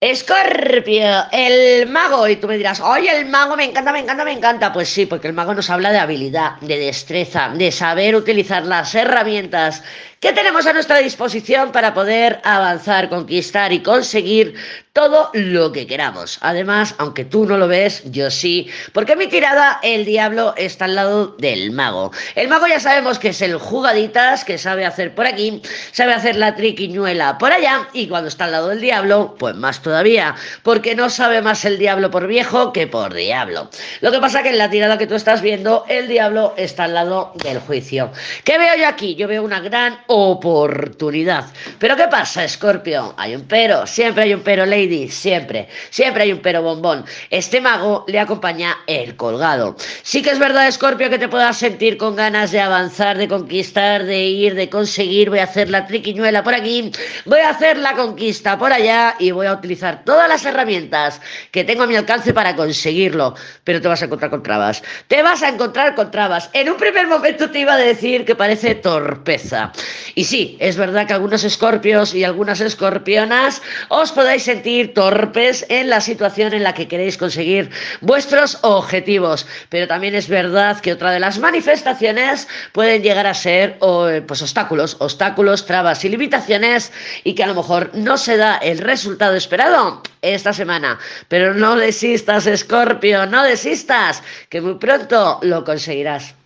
Escorpio, el mago, y tú me dirás, oye, el mago me encanta, me encanta, me encanta. Pues sí, porque el mago nos habla de habilidad, de destreza, de saber utilizar las herramientas que tenemos a nuestra disposición para poder avanzar, conquistar y conseguir todo lo que queramos. Además, aunque tú no lo ves, yo sí, porque mi tirada, el diablo está al lado del mago. El mago ya sabemos que es el jugaditas, que sabe hacer por aquí, sabe hacer la triquiñuela por allá, y cuando está al lado del diablo, pues más todavía, porque no sabe más el diablo por viejo que por diablo. Lo que pasa que en la tirada que tú estás viendo, el diablo está al lado del juicio. ¿Qué veo yo aquí? Yo veo una gran oportunidad. Pero ¿qué pasa, Scorpio? Hay un pero, siempre hay un pero, Siempre, siempre hay un pero bombón. Este mago le acompaña el colgado. Sí que es verdad, Scorpio, que te puedas sentir con ganas de avanzar, de conquistar, de ir, de conseguir. Voy a hacer la triquiñuela por aquí, voy a hacer la conquista por allá y voy a utilizar todas las herramientas que tengo a mi alcance para conseguirlo. Pero te vas a encontrar con trabas. Te vas a encontrar con trabas. En un primer momento te iba a decir que parece torpeza. Y sí, es verdad que algunos escorpios y algunas escorpionas os podáis sentir torpes en la situación en la que queréis conseguir vuestros objetivos, pero también es verdad que otra de las manifestaciones pueden llegar a ser pues obstáculos, obstáculos, trabas y limitaciones y que a lo mejor no se da el resultado esperado esta semana. Pero no desistas, Escorpio, no desistas, que muy pronto lo conseguirás.